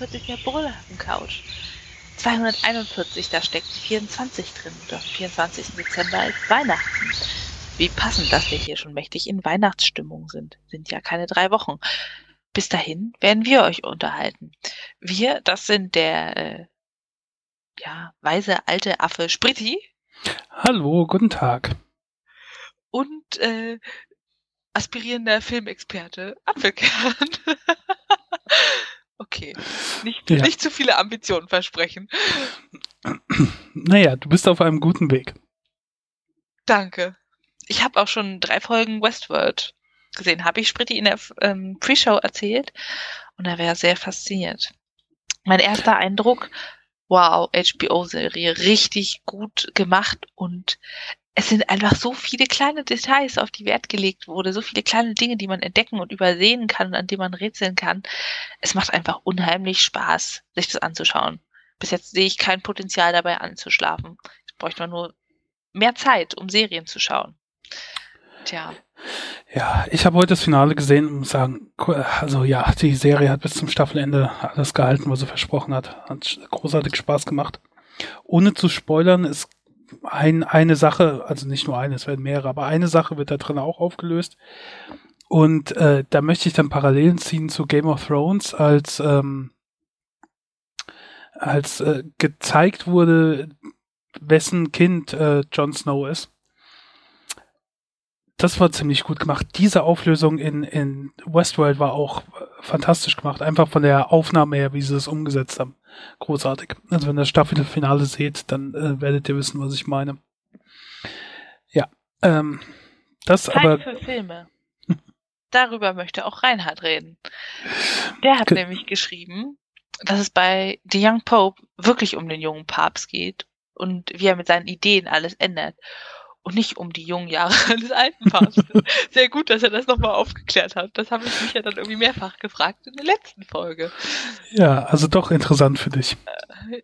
241 der Brüllhafen Couch. 241, da steckt 24 drin und am 24. Dezember ist Weihnachten. Wie passend, dass wir hier schon mächtig in Weihnachtsstimmung sind. Sind ja keine drei Wochen. Bis dahin werden wir euch unterhalten. Wir, das sind der äh, ja, weise alte Affe Spritti. Hallo, guten Tag. Und äh, aspirierender Filmexperte Apfelkern. okay. Nicht, ja. nicht zu viele Ambitionen versprechen. Naja, du bist auf einem guten Weg. Danke. Ich habe auch schon drei Folgen Westworld gesehen. Habe ich Spritti in der ähm, Pre-Show erzählt und er wäre sehr fasziniert. Mein erster Eindruck, wow, HBO-Serie, richtig gut gemacht und es sind einfach so viele kleine Details, auf die Wert gelegt wurde, so viele kleine Dinge, die man entdecken und übersehen kann und an denen man rätseln kann. Es macht einfach unheimlich Spaß, sich das anzuschauen. Bis jetzt sehe ich kein Potenzial dabei anzuschlafen. Ich bräuchte nur mehr Zeit, um Serien zu schauen. Tja. Ja, ich habe heute das Finale gesehen und muss sagen, also ja, die Serie hat bis zum Staffelende alles gehalten, was sie versprochen hat. Hat großartig Spaß gemacht. Ohne zu spoilern, es ein, eine Sache, also nicht nur eine, es werden mehrere, aber eine Sache wird da drin auch aufgelöst. Und äh, da möchte ich dann Parallelen ziehen zu Game of Thrones, als ähm, als äh, gezeigt wurde, wessen Kind äh, Jon Snow ist. Das war ziemlich gut gemacht. Diese Auflösung in, in Westworld war auch fantastisch gemacht. Einfach von der Aufnahme her, wie sie das umgesetzt haben großartig. Also wenn ihr das Staffelfinale seht, dann äh, werdet ihr wissen, was ich meine. Ja, ähm, das Zeit aber. für Filme. Darüber möchte auch Reinhard reden. Der hat Ge nämlich geschrieben, dass es bei The Young Pope wirklich um den jungen Papst geht und wie er mit seinen Ideen alles ändert und nicht um die jungen Jahre des alten Papstes. Sehr gut, dass er das nochmal aufgeklärt hat. Das habe ich mich ja dann irgendwie mehrfach gefragt in der letzten Folge. Ja, also doch interessant für dich. Äh,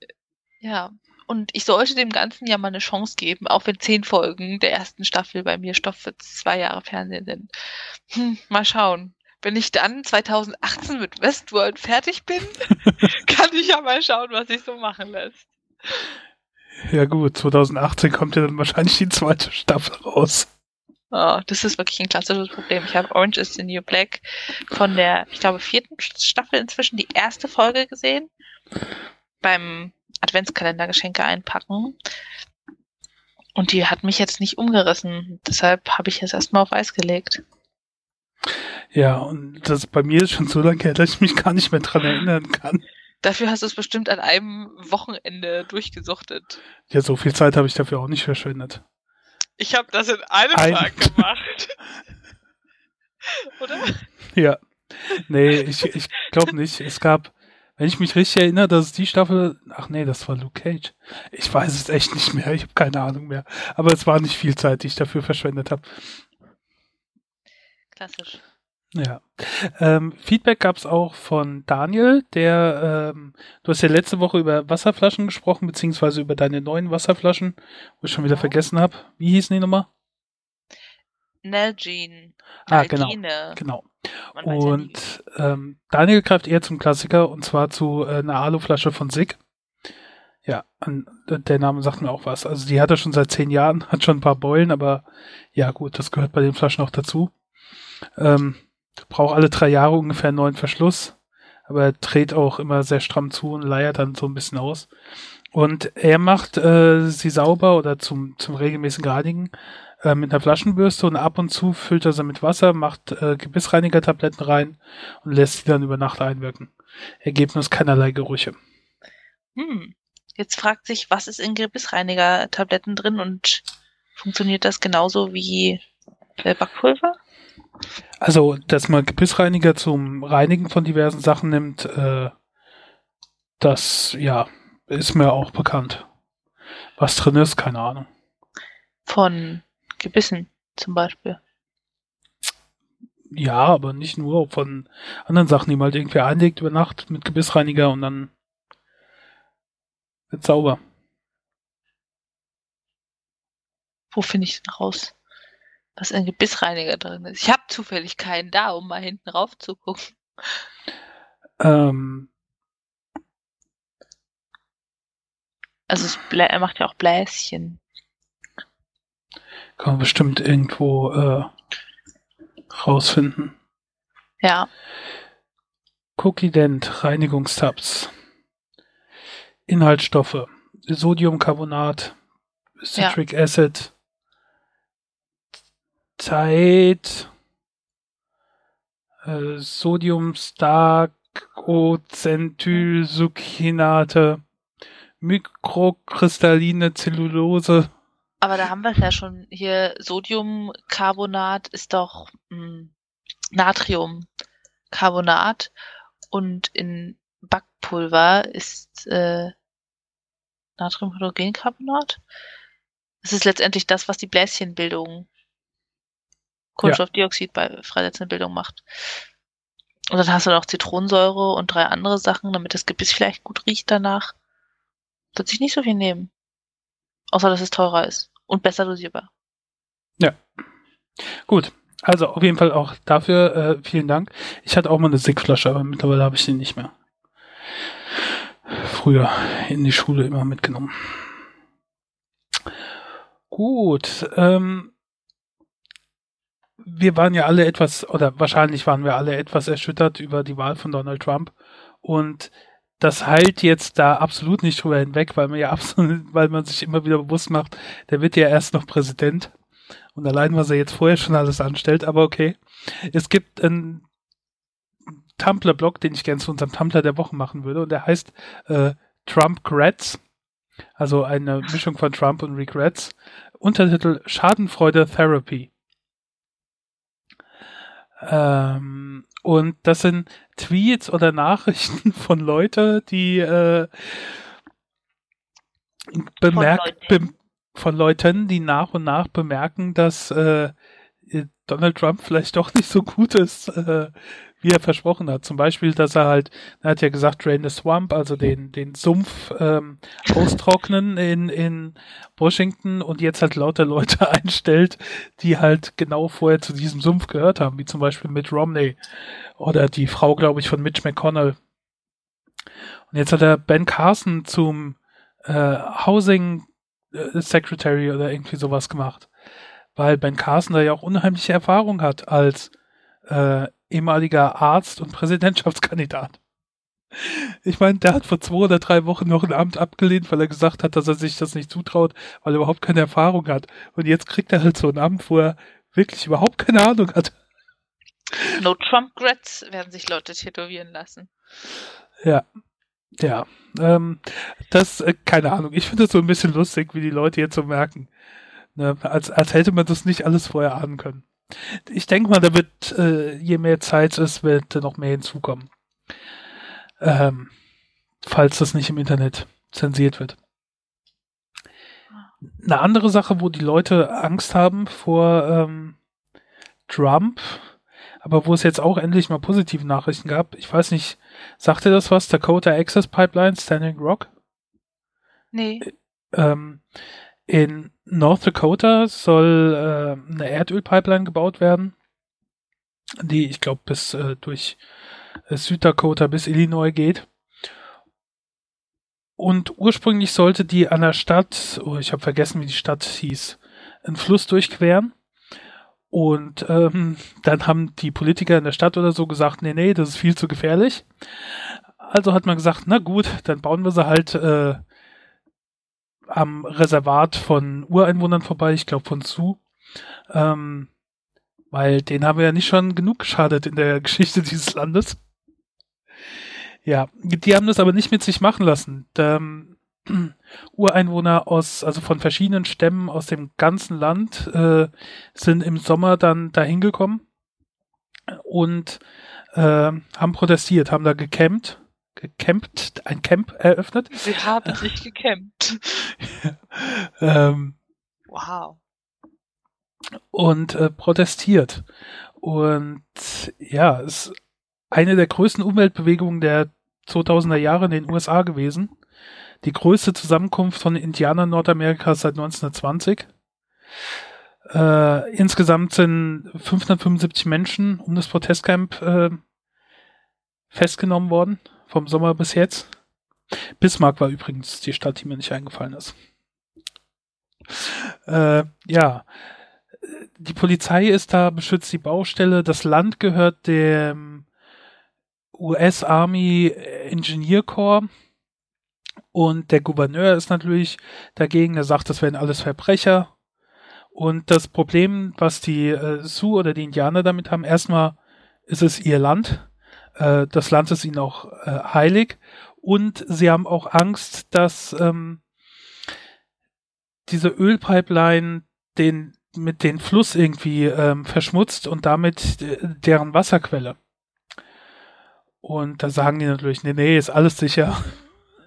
ja, und ich sollte dem Ganzen ja mal eine Chance geben, auch wenn zehn Folgen der ersten Staffel bei mir Stoff für zwei Jahre Fernsehen sind. Hm, mal schauen. Wenn ich dann 2018 mit Westworld fertig bin, kann ich ja mal schauen, was sich so machen lässt. Ja gut, 2018 kommt ja dann wahrscheinlich die zweite Staffel raus. Oh, das ist wirklich ein klassisches Problem. Ich habe Orange is the New Black von der, ich glaube, vierten Staffel inzwischen die erste Folge gesehen. Beim Adventskalender Geschenke einpacken. Und die hat mich jetzt nicht umgerissen. Deshalb habe ich es erstmal auf Eis gelegt. Ja, und das bei mir ist schon so lange her, dass ich mich gar nicht mehr dran erinnern kann. Dafür hast du es bestimmt an einem Wochenende durchgesuchtet. Ja, so viel Zeit habe ich dafür auch nicht verschwendet. Ich habe das in einem Ein Tag gemacht. Oder? Ja. Nee, ich, ich glaube nicht. Es gab, wenn ich mich richtig erinnere, dass es die Staffel. Ach nee, das war Luke Cage. Ich weiß es echt nicht mehr. Ich habe keine Ahnung mehr. Aber es war nicht viel Zeit, die ich dafür verschwendet habe. Klassisch. Ja. Ähm, Feedback gab es auch von Daniel, der, ähm, du hast ja letzte Woche über Wasserflaschen gesprochen, beziehungsweise über deine neuen Wasserflaschen, wo ich schon wieder vergessen habe. Wie hießen die nochmal? Nalgene. Ah, genau. genau. Und ja ähm, Daniel greift eher zum Klassiker und zwar zu äh, einer Aluflasche von Sig. Ja, an, der Name sagt mir auch was. Also die hat er schon seit zehn Jahren, hat schon ein paar Beulen, aber ja gut, das gehört bei den Flaschen auch dazu. Ähm, braucht alle drei Jahre ungefähr einen neuen Verschluss, aber er dreht auch immer sehr stramm zu und leiert dann so ein bisschen aus. Und er macht äh, sie sauber oder zum, zum regelmäßigen Reinigen äh, mit einer Flaschenbürste und ab und zu füllt er sie mit Wasser, macht äh, Gebissreiniger-Tabletten rein und lässt sie dann über Nacht einwirken. Ergebnis keinerlei Gerüche. Hm. Jetzt fragt sich, was ist in Gebissreiniger-Tabletten drin und funktioniert das genauso wie äh, Backpulver? Also, dass man Gebissreiniger zum Reinigen von diversen Sachen nimmt, äh, das, ja, ist mir auch bekannt. Was drin ist, keine Ahnung. Von Gebissen zum Beispiel. Ja, aber nicht nur von anderen Sachen, die man halt irgendwie einlegt über Nacht mit Gebissreiniger und dann wird sauber. Wo finde ich es raus? Was ein Gebissreiniger drin ist. Ich habe zufällig keinen da, um mal hinten rauf zu gucken. Ähm. Also er macht ja auch Bläschen. Kann man bestimmt irgendwo äh, rausfinden. Ja. Cookie Dent, Reinigungstabs. Inhaltsstoffe. Sodiumcarbonat, Citric ja. Acid, Zeit, äh, Sodium Starkocentylsuccinate, mikrokristalline Zellulose. Aber da haben wir es ja schon. Hier Sodiumcarbonat ist doch mh, hm, Natriumcarbonat und in Backpulver ist äh, Natriumhydrogencarbonat. Das ist letztendlich das, was die Bläschenbildung, Kohlenstoffdioxid bei freisetzender Bildung macht. Und dann hast du noch Zitronensäure und drei andere Sachen, damit das Gebiss vielleicht gut riecht danach. Wird sich nicht so viel nehmen. Außer, dass es teurer ist und besser dosierbar. Ja. Gut. Also auf jeden Fall auch dafür äh, vielen Dank. Ich hatte auch mal eine Sigflasche, aber mittlerweile habe ich sie nicht mehr früher in die Schule immer mitgenommen. Gut, ähm, wir waren ja alle etwas, oder wahrscheinlich waren wir alle etwas erschüttert über die Wahl von Donald Trump und das heilt jetzt da absolut nicht drüber hinweg, weil man ja absolut, weil man sich immer wieder bewusst macht, der wird ja erst noch Präsident. Und allein, was er jetzt vorher schon alles anstellt, aber okay. Es gibt ein Tumblr-Blog, den ich gerne zu unserem Tumblr der Woche machen würde. Und der heißt äh, Trump Regrets. Also eine Mischung von Trump und Regrets. Untertitel Schadenfreude Therapy. Ähm, und das sind Tweets oder Nachrichten von Leuten, die äh, bemerkt, von, Leuten. von Leuten, die nach und nach bemerken, dass äh, Donald Trump vielleicht doch nicht so gut ist, äh, wie er versprochen hat. Zum Beispiel, dass er halt, er hat ja gesagt, Drain the Swamp, also den, den Sumpf ähm, austrocknen in, in Washington und jetzt halt lauter Leute einstellt, die halt genau vorher zu diesem Sumpf gehört haben, wie zum Beispiel Mitt Romney oder die Frau, glaube ich, von Mitch McConnell. Und jetzt hat er Ben Carson zum äh, Housing äh, Secretary oder irgendwie sowas gemacht. Weil Ben Carson da ja auch unheimliche Erfahrung hat als äh, ehemaliger Arzt und Präsidentschaftskandidat. Ich meine, der hat vor zwei oder drei Wochen noch ein Amt abgelehnt, weil er gesagt hat, dass er sich das nicht zutraut, weil er überhaupt keine Erfahrung hat. Und jetzt kriegt er halt so ein Amt, wo er wirklich überhaupt keine Ahnung hat. No Trump Grats werden sich Leute tätowieren lassen. Ja. Ja. Ähm, das, äh, keine Ahnung. Ich finde es so ein bisschen lustig, wie die Leute jetzt so merken. Ne? Als, als hätte man das nicht alles vorher ahnen können. Ich denke mal, da wird, äh, je mehr Zeit es wird noch mehr hinzukommen. Ähm, falls das nicht im Internet zensiert wird. Eine andere Sache, wo die Leute Angst haben vor ähm, Trump, aber wo es jetzt auch endlich mal positive Nachrichten gab. Ich weiß nicht, sagte das was? Dakota Access Pipeline, Standing Rock? Nee. Ähm, in North Dakota soll äh, eine Erdölpipeline gebaut werden, die, ich glaube, bis äh, durch äh, Süddakota bis Illinois geht. Und ursprünglich sollte die an der Stadt, oh, ich habe vergessen, wie die Stadt hieß, einen Fluss durchqueren. Und ähm, dann haben die Politiker in der Stadt oder so gesagt, nee, nee, das ist viel zu gefährlich. Also hat man gesagt, na gut, dann bauen wir sie halt äh, am Reservat von Ureinwohnern vorbei, ich glaube von Sioux. Ähm, weil den haben wir ja nicht schon genug geschadet in der Geschichte dieses Landes. Ja, die haben das aber nicht mit sich machen lassen. Ähm, Ureinwohner aus, also von verschiedenen Stämmen aus dem ganzen Land, äh, sind im Sommer dann dahin gekommen und äh, haben protestiert, haben da gecampt gecampt, ein Camp eröffnet. Sie haben sich gecampt. ähm, wow. Und äh, protestiert. Und ja, es ist eine der größten Umweltbewegungen der 2000er Jahre in den USA gewesen. Die größte Zusammenkunft von Indianern Nordamerikas seit 1920. Äh, insgesamt sind 575 Menschen um das Protestcamp äh, festgenommen worden, vom Sommer bis jetzt. Bismarck war übrigens die Stadt, die mir nicht eingefallen ist. Äh, ja, die Polizei ist da, beschützt die Baustelle. Das Land gehört dem US Army Engineer Corps. Und der Gouverneur ist natürlich dagegen, der sagt, das wären alles Verbrecher. Und das Problem, was die äh, Sioux oder die Indianer damit haben, erstmal ist es ihr Land. Äh, das Land ist ihnen auch äh, heilig. Und sie haben auch Angst, dass ähm, diese Ölpipeline den mit den Fluss irgendwie ähm, verschmutzt und damit äh, deren Wasserquelle. Und da sagen die natürlich, nee, nee, ist alles sicher.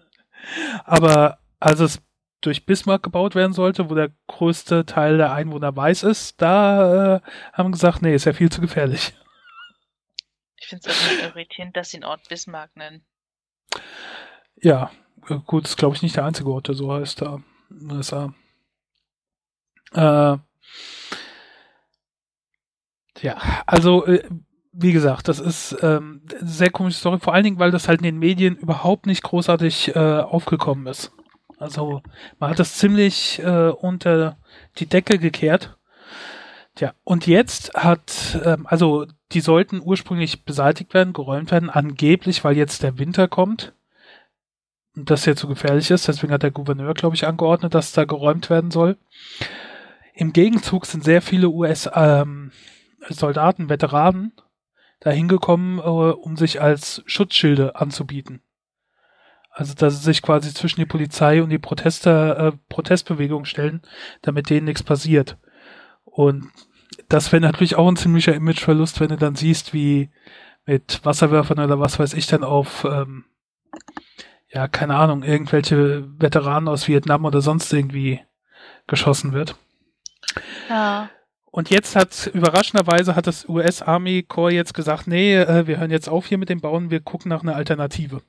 Aber als es durch Bismarck gebaut werden sollte, wo der größte Teil der Einwohner weiß ist, da äh, haben gesagt, nee, ist ja viel zu gefährlich. Ich finde es auch irritierend, dass sie den Ort Bismarck nennen. Ja, gut, ist glaube ich nicht der einzige Ort, der so heißt da USA. Äh, ja, also äh, wie gesagt, das ist ähm, sehr komische Story, vor allen Dingen, weil das halt in den Medien überhaupt nicht großartig äh, aufgekommen ist. Also man hat das ziemlich äh, unter die Decke gekehrt. Tja, und jetzt hat, ähm, also die sollten ursprünglich beseitigt werden, geräumt werden, angeblich, weil jetzt der Winter kommt und das jetzt so gefährlich ist. Deswegen hat der Gouverneur, glaube ich, angeordnet, dass da geräumt werden soll. Im Gegenzug sind sehr viele US-Soldaten, ähm, Veteranen, da hingekommen, äh, um sich als Schutzschilde anzubieten. Also, dass sie sich quasi zwischen die Polizei und die Protester, äh, Protestbewegung stellen, damit denen nichts passiert. Und das wäre natürlich auch ein ziemlicher Imageverlust, wenn du dann siehst, wie mit Wasserwerfern oder was weiß ich dann auf, ähm, ja, keine Ahnung, irgendwelche Veteranen aus Vietnam oder sonst irgendwie geschossen wird. Ja. Und jetzt hat überraschenderweise hat das US Army Corps jetzt gesagt, nee, äh, wir hören jetzt auf hier mit dem Bauen, wir gucken nach einer Alternative.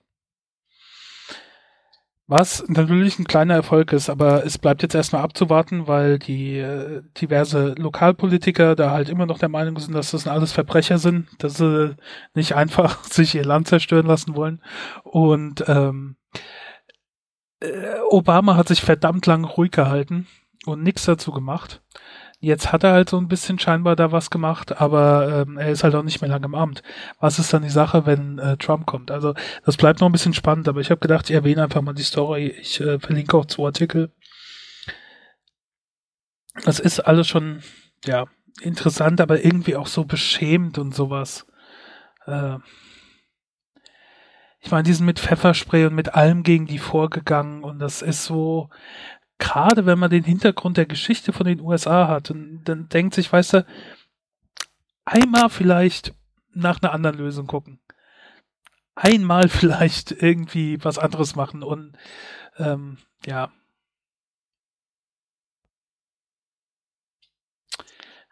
Was natürlich ein kleiner Erfolg ist, aber es bleibt jetzt erstmal abzuwarten, weil die äh, diverse Lokalpolitiker da halt immer noch der Meinung sind, dass das alles Verbrecher sind, dass sie nicht einfach sich ihr Land zerstören lassen wollen. Und ähm, äh, Obama hat sich verdammt lang ruhig gehalten und nichts dazu gemacht. Jetzt hat er halt so ein bisschen scheinbar da was gemacht, aber ähm, er ist halt auch nicht mehr lange im Amt. Was ist dann die Sache, wenn äh, Trump kommt? Also das bleibt noch ein bisschen spannend, aber ich habe gedacht, ich erwähne einfach mal die Story. Ich äh, verlinke auch zwei Artikel. Das ist alles schon, ja, interessant, aber irgendwie auch so beschämt und sowas. Äh, ich meine, die sind mit Pfefferspray und mit allem gegen die vorgegangen und das ist so, gerade wenn man den Hintergrund der Geschichte von den USA hat, dann, dann denkt sich, weißt du, einmal vielleicht nach einer anderen Lösung gucken. Einmal vielleicht irgendwie was anderes machen und ähm, ja.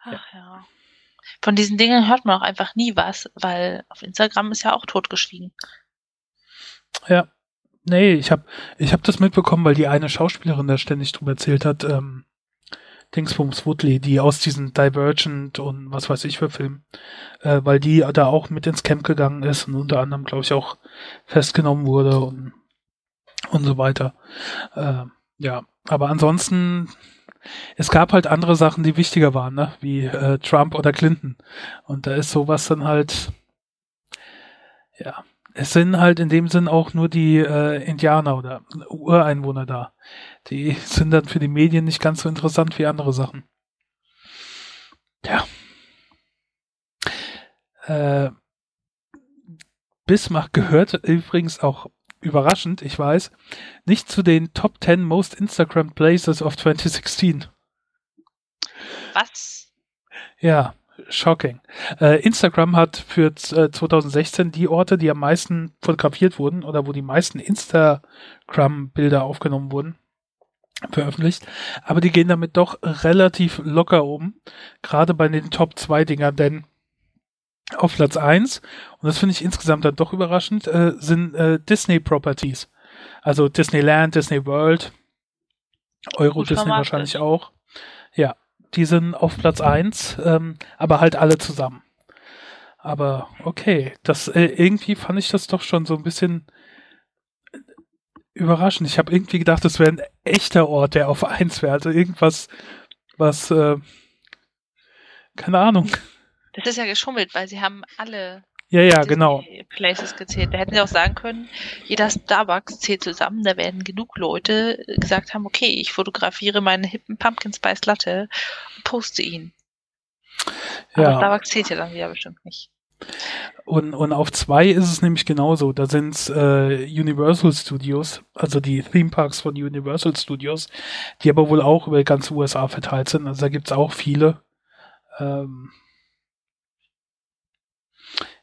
Ach ja. ja. Von diesen Dingen hört man auch einfach nie was, weil auf Instagram ist ja auch totgeschwiegen. Ja, Nee, ich habe ich hab das mitbekommen, weil die eine Schauspielerin da ständig drüber erzählt hat, ähm, Dingsbums Woodley, die aus diesen Divergent und was weiß ich für Filmen, äh, weil die da auch mit ins Camp gegangen ist und unter anderem, glaube ich, auch festgenommen wurde und, und so weiter. Äh, ja, aber ansonsten, es gab halt andere Sachen, die wichtiger waren, ne? wie äh, Trump oder Clinton. Und da ist sowas dann halt, ja, es sind halt in dem Sinn auch nur die äh, Indianer oder Ureinwohner da. Die sind dann für die Medien nicht ganz so interessant wie andere Sachen. Ja. Äh, Bismarck gehört übrigens auch überraschend, ich weiß, nicht zu den Top 10 Most Instagram Places of 2016. Was? Ja, shocking. Äh, Instagram hat für äh, 2016 die Orte, die am meisten fotografiert wurden oder wo die meisten Instagram-Bilder aufgenommen wurden, veröffentlicht. Aber die gehen damit doch relativ locker um. Gerade bei den Top 2 Dingern, denn auf Platz 1, und das finde ich insgesamt dann doch überraschend, äh, sind äh, Disney Properties. Also Disneyland, Disney World, Euro Disney wahrscheinlich auch. Ja, die sind auf Platz 1, ähm, aber halt alle zusammen. Aber okay, das äh, irgendwie fand ich das doch schon so ein bisschen überraschend. Ich habe irgendwie gedacht, das wäre ein echter Ort, der auf 1 wäre. Also irgendwas, was, äh, keine Ahnung. Das ist ja geschummelt, weil sie haben alle ja, ja, genau. Places gezählt. Da hätten sie auch sagen können, jeder Starbucks zählt zusammen, da werden genug Leute gesagt haben, okay, ich fotografiere meinen hippen Pumpkin Spice Latte und poste ihn. Aber ja. Starbucks zählt ja dann wieder bestimmt nicht. Und, und auf zwei ist es nämlich genauso. Da sind es äh, Universal Studios, also die Theme Parks von Universal Studios, die aber wohl auch über die ganze USA verteilt sind. Also da gibt es auch viele. Ähm,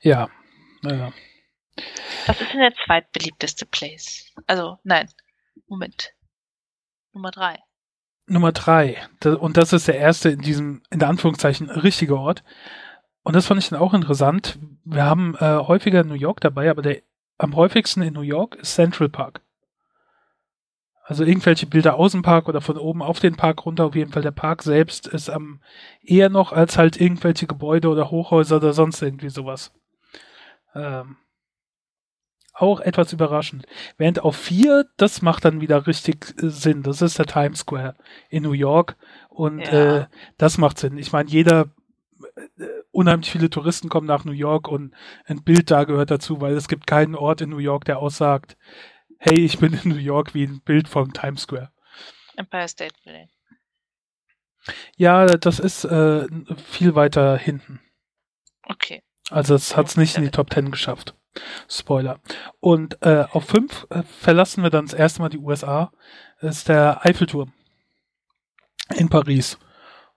ja, naja. Was ist denn der zweitbeliebteste Place? Also, nein. Moment. Nummer drei. Nummer drei. Und das ist der erste in diesem, in Anführungszeichen, richtige Ort. Und das fand ich dann auch interessant. Wir haben äh, häufiger New York dabei, aber der am häufigsten in New York ist Central Park. Also irgendwelche Bilder aus dem Park oder von oben auf den Park runter. Auf jeden Fall der Park selbst ist am eher noch als halt irgendwelche Gebäude oder Hochhäuser oder sonst irgendwie sowas. Ähm, auch etwas überraschend. Während auf vier, das macht dann wieder richtig äh, Sinn. Das ist der Times Square in New York. Und ja. äh, das macht Sinn. Ich meine, jeder, äh, unheimlich viele Touristen kommen nach New York und ein Bild da gehört dazu, weil es gibt keinen Ort in New York, der aussagt, hey, ich bin in New York wie ein Bild vom Times Square. Empire State Building. Ja, das ist äh, viel weiter hinten. Also es hat es nicht in die Top 10 geschafft. Spoiler. Und äh, auf 5 äh, verlassen wir dann das erste Mal die USA. Das ist der Eiffelturm in Paris.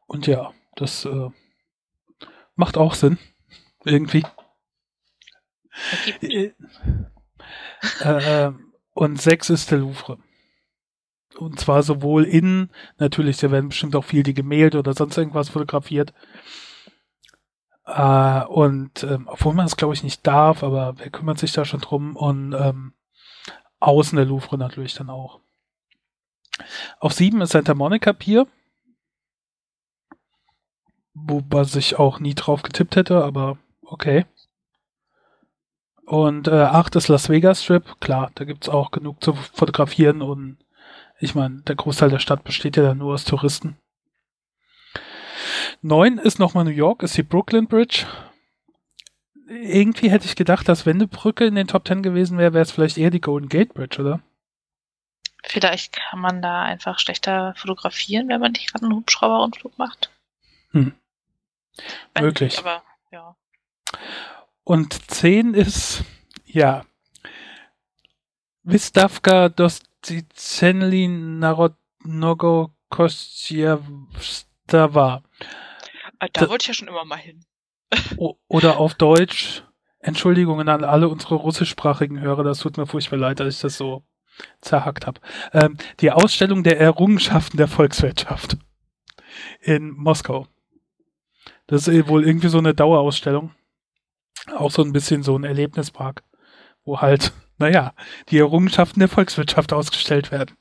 Und ja, das äh, macht auch Sinn. Irgendwie. Äh, äh, und 6 ist der Louvre. Und zwar sowohl innen, natürlich, da werden bestimmt auch viel die Gemälde oder sonst irgendwas fotografiert, äh, und ähm, obwohl man es, glaube ich, nicht darf, aber wer kümmert sich da schon drum? Und ähm, außen der Louvre natürlich dann auch. Auf sieben ist Santa Monica Pier. Wo was ich auch nie drauf getippt hätte, aber okay. Und äh, acht ist Las Vegas Strip. Klar, da gibt's auch genug zu fotografieren und ich meine, der Großteil der Stadt besteht ja dann nur aus Touristen. 9 ist nochmal New York, ist die Brooklyn Bridge. Irgendwie hätte ich gedacht, dass wenn eine Brücke in den Top 10 gewesen wäre, wäre es vielleicht eher die Golden Gate Bridge, oder? Vielleicht kann man da einfach schlechter fotografieren, wenn man nicht gerade einen Hubschrauberunflug macht. Hm. Möglich. Nicht, aber, ja. Und 10 ist, ja, Wystavka Dosticenli Narodnogo Kościelstwa. Ah, da, da wollte ich ja schon immer mal hin. Oder auf Deutsch, Entschuldigungen an alle unsere russischsprachigen Hörer, das tut mir furchtbar leid, dass ich das so zerhackt habe. Ähm, die Ausstellung der Errungenschaften der Volkswirtschaft in Moskau. Das ist wohl irgendwie so eine Dauerausstellung. Auch so ein bisschen so ein Erlebnispark, wo halt, naja, die Errungenschaften der Volkswirtschaft ausgestellt werden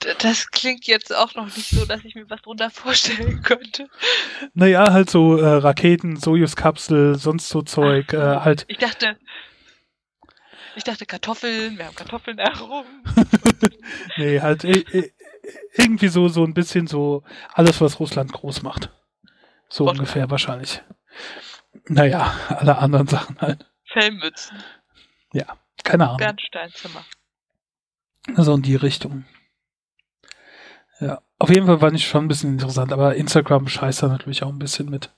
das klingt jetzt auch noch nicht so, dass ich mir was drunter vorstellen könnte. Naja, halt so äh, Raketen, Sojus-Kapsel, sonst so Zeug, äh, halt. Ich dachte, ich dachte Kartoffeln, wir haben Kartoffeln herum. nee, halt äh, irgendwie so, so ein bisschen so alles, was Russland groß macht. So Wodka. ungefähr wahrscheinlich. Naja, alle anderen Sachen halt. Fellmützen. Ja, keine Ahnung. Bernsteinzimmer. Also in die Richtung. Ja, auf jeden Fall fand ich schon ein bisschen interessant, aber Instagram scheißt da natürlich auch ein bisschen mit,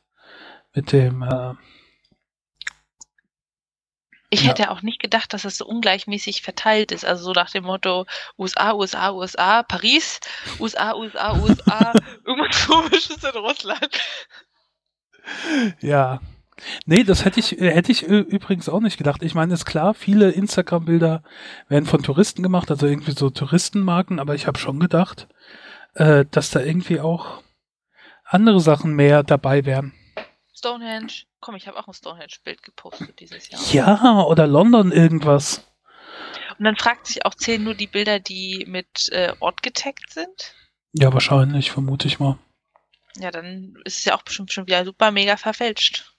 mit dem. Äh, ich ja. hätte auch nicht gedacht, dass es so ungleichmäßig verteilt ist. Also so nach dem Motto USA, USA, USA, Paris, USA, USA, USA, irgendwas komisches in Russland. Ja. Nee, das hätte ich, hätte ich übrigens auch nicht gedacht. Ich meine, ist klar, viele Instagram-Bilder werden von Touristen gemacht, also irgendwie so Touristenmarken, aber ich habe schon gedacht, äh, dass da irgendwie auch andere Sachen mehr dabei wären. Stonehenge. Komm, ich habe auch ein Stonehenge-Bild gepostet dieses Jahr. Ja, oder London irgendwas. Und dann fragt sich auch, zählen nur die Bilder, die mit äh, Ort getaggt sind? Ja, wahrscheinlich, vermute ich mal. Ja, dann ist es ja auch bestimmt schon wieder super mega verfälscht.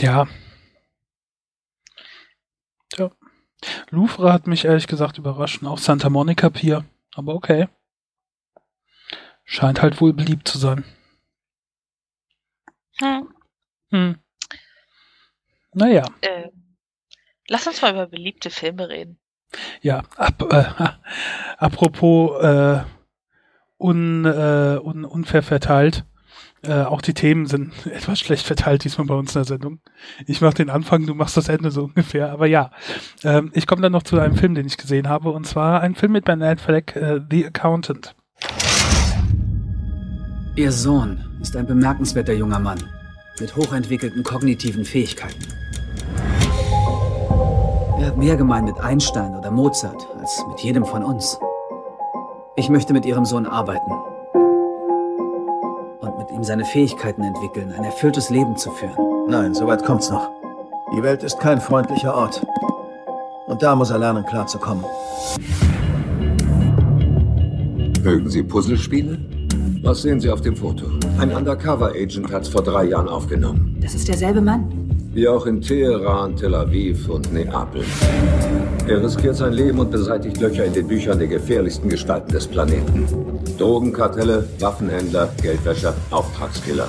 Ja. Ja. Louvre hat mich ehrlich gesagt überrascht, auch Santa Monica Pier. Aber okay. Scheint halt wohl beliebt zu sein. Hm. Hm. Naja. Äh, lass uns mal über beliebte Filme reden. Ja, ab, äh, apropos äh, un, äh, un, unfair verteilt. Äh, auch die Themen sind etwas schlecht verteilt diesmal bei uns in der Sendung. Ich mache den Anfang, du machst das Ende so ungefähr. Aber ja, ähm, ich komme dann noch zu einem Film, den ich gesehen habe, und zwar ein Film mit Ben Affleck, äh, The Accountant. Ihr Sohn ist ein bemerkenswerter junger Mann mit hochentwickelten kognitiven Fähigkeiten. Er hat mehr gemein mit Einstein oder Mozart als mit jedem von uns. Ich möchte mit Ihrem Sohn arbeiten und mit ihm seine Fähigkeiten entwickeln, ein erfülltes Leben zu führen. Nein, soweit kommt's noch. Die Welt ist kein freundlicher Ort. Und da muss er lernen, klarzukommen. Mögen Sie Puzzlespiele? Was sehen Sie auf dem Foto? Ein Undercover-Agent hat es vor drei Jahren aufgenommen. Das ist derselbe Mann? Wie auch in Teheran, Tel Aviv und Neapel. Er riskiert sein Leben und beseitigt Löcher in den Büchern der gefährlichsten Gestalten des Planeten. Drogenkartelle, Waffenhändler, Geldwäscher, Auftragskiller.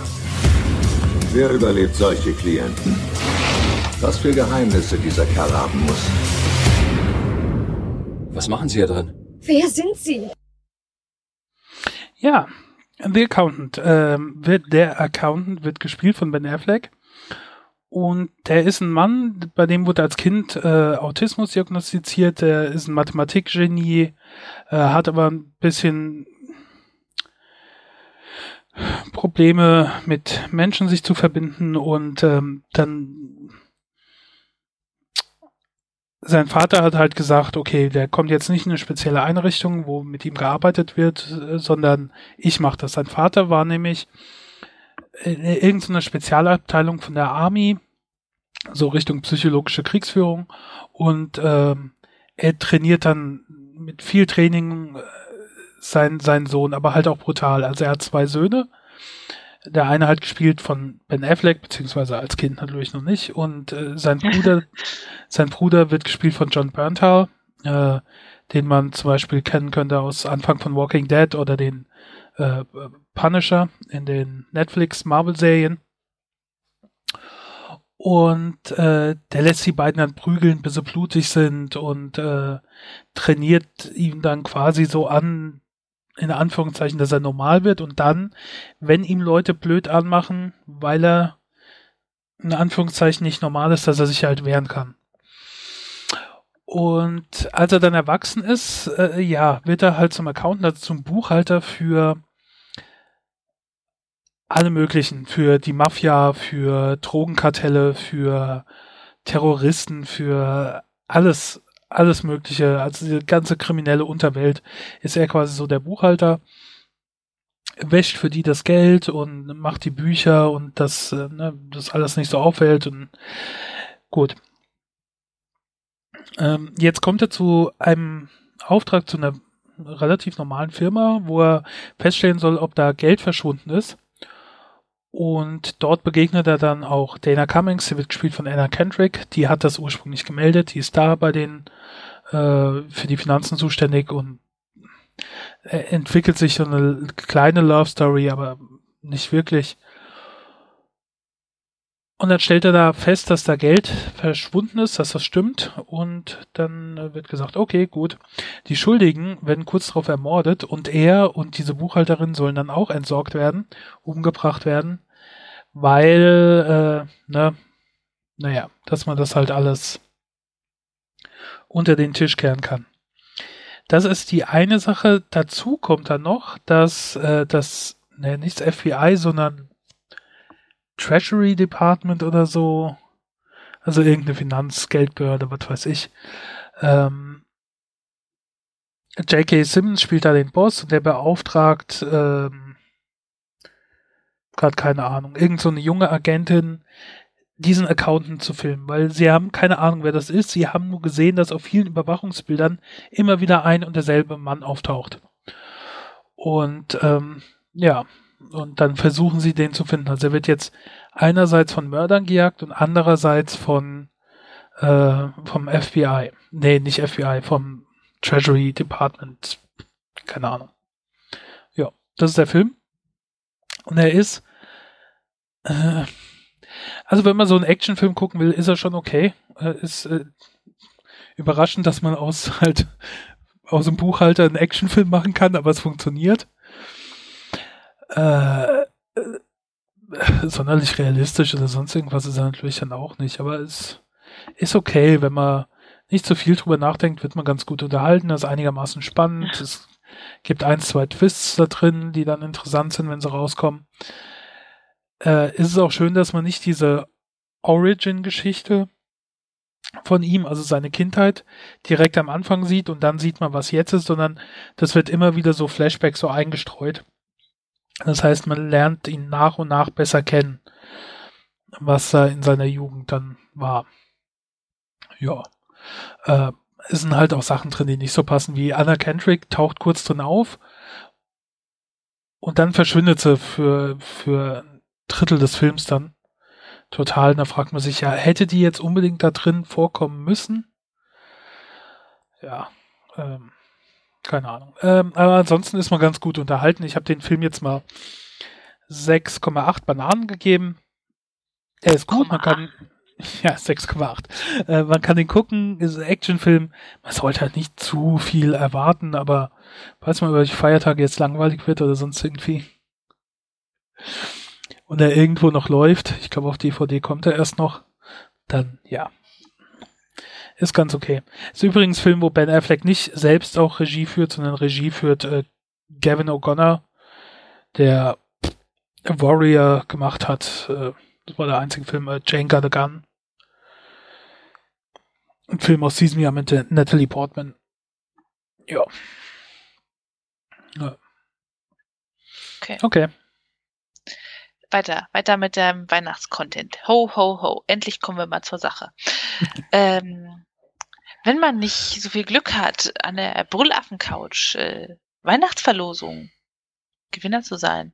Wer überlebt solche Klienten? Was für Geheimnisse dieser Kerl haben muss. Was machen Sie hier drin? Wer sind Sie? Ja, The Accountant. Ähm, wird, der Accountant wird gespielt von Ben Affleck. Und der ist ein Mann, bei dem wurde als Kind äh, Autismus diagnostiziert. Der ist ein Mathematikgenie, äh, hat aber ein bisschen Probleme mit Menschen sich zu verbinden und ähm, dann sein Vater hat halt gesagt, okay, der kommt jetzt nicht in eine spezielle Einrichtung, wo mit ihm gearbeitet wird, äh, sondern ich mache das. Sein Vater war nämlich in irgendeiner Spezialabteilung von der Army, so Richtung psychologische Kriegsführung und ähm, er trainiert dann mit viel Training äh, sein, seinen Sohn, aber halt auch brutal. Also er hat zwei Söhne der eine halt gespielt von Ben Affleck, beziehungsweise als Kind natürlich noch nicht. Und äh, sein Bruder, sein Bruder wird gespielt von John Berntal, äh, den man zum Beispiel kennen könnte aus Anfang von Walking Dead oder den äh, Punisher in den Netflix Marvel-Serien. Und äh, der lässt die beiden dann prügeln, bis sie blutig sind und äh, trainiert ihn dann quasi so an, in Anführungszeichen, dass er normal wird und dann, wenn ihm Leute blöd anmachen, weil er in Anführungszeichen nicht normal ist, dass er sich halt wehren kann. Und als er dann erwachsen ist, äh, ja, wird er halt zum Accountant, also zum Buchhalter für alle möglichen, für die Mafia, für Drogenkartelle, für Terroristen, für alles, alles Mögliche, also die ganze kriminelle Unterwelt, ist er quasi so der Buchhalter, wäscht für die das Geld und macht die Bücher und das, äh, ne, das alles nicht so auffällt und gut. Ähm, jetzt kommt er zu einem Auftrag zu einer relativ normalen Firma, wo er feststellen soll, ob da Geld verschwunden ist. Und dort begegnet er dann auch Dana Cummings, sie wird gespielt von Anna Kendrick, die hat das ursprünglich gemeldet, die ist da bei den äh, für die Finanzen zuständig und entwickelt sich so eine kleine Love Story, aber nicht wirklich. Und dann stellt er da fest, dass da Geld verschwunden ist, dass das stimmt. Und dann wird gesagt, okay, gut. Die Schuldigen werden kurz darauf ermordet und er und diese Buchhalterin sollen dann auch entsorgt werden, umgebracht werden, weil, äh, ne, naja, dass man das halt alles unter den Tisch kehren kann. Das ist die eine Sache. Dazu kommt dann noch, dass äh, das, ne, nicht das FBI, sondern Treasury Department oder so, also irgendeine Finanzgeldbehörde, was weiß ich. Ähm, J.K. Simmons spielt da den Boss und der beauftragt, ähm, gerade keine Ahnung, irgend so eine junge Agentin, diesen Accountant zu filmen, weil sie haben keine Ahnung, wer das ist. Sie haben nur gesehen, dass auf vielen Überwachungsbildern immer wieder ein und derselbe Mann auftaucht. Und ähm, ja, und dann versuchen sie den zu finden. Also er wird jetzt einerseits von Mördern gejagt und andererseits von äh, vom FBI. Nee, nicht FBI, vom Treasury Department. Keine Ahnung. Ja, das ist der Film. Und er ist äh, also wenn man so einen Actionfilm gucken will, ist er schon okay. Äh, ist äh, überraschend, dass man aus halt aus dem Buchhalter einen Actionfilm machen kann, aber es funktioniert. Äh, äh, sonderlich realistisch oder sonst irgendwas ist er natürlich dann auch nicht, aber es ist okay, wenn man nicht so viel drüber nachdenkt, wird man ganz gut unterhalten, das ist einigermaßen spannend, es gibt ein, zwei Twists da drin, die dann interessant sind, wenn sie rauskommen. Äh, ist es auch schön, dass man nicht diese Origin-Geschichte von ihm, also seine Kindheit, direkt am Anfang sieht und dann sieht man, was jetzt ist, sondern das wird immer wieder so Flashbacks so eingestreut. Das heißt, man lernt ihn nach und nach besser kennen, was er in seiner Jugend dann war. Ja. Äh, es sind halt auch Sachen drin, die nicht so passen, wie Anna Kendrick taucht kurz drin auf und dann verschwindet sie für, für ein Drittel des Films dann total. Da fragt man sich ja, hätte die jetzt unbedingt da drin vorkommen müssen? Ja, ähm, keine Ahnung. Ähm, aber ansonsten ist man ganz gut unterhalten. Ich habe den Film jetzt mal 6,8 Bananen gegeben. Er ist gut, man kann. Ja, 6,8. Äh, man kann den gucken, ist ein Actionfilm. Man sollte halt nicht zu viel erwarten, aber falls man über die Feiertage jetzt langweilig wird oder sonst irgendwie und er irgendwo noch läuft, ich glaube auf DVD kommt er erst noch, dann ja. Ist ganz okay. Ist übrigens ein Film, wo Ben Affleck nicht selbst auch Regie führt, sondern Regie führt äh, Gavin O'Connor, der Warrior gemacht hat. Äh, das war der einzige Film, äh, Jane Got a Gun. Ein Film aus diesem Jahr mit Natalie Portman. Ja. ja. Okay. Okay weiter, weiter mit dem Weihnachtscontent. Ho, ho, ho. Endlich kommen wir mal zur Sache. ähm, wenn man nicht so viel Glück hat, an der Brüllaffen-Couch äh, Weihnachtsverlosung Gewinner zu sein,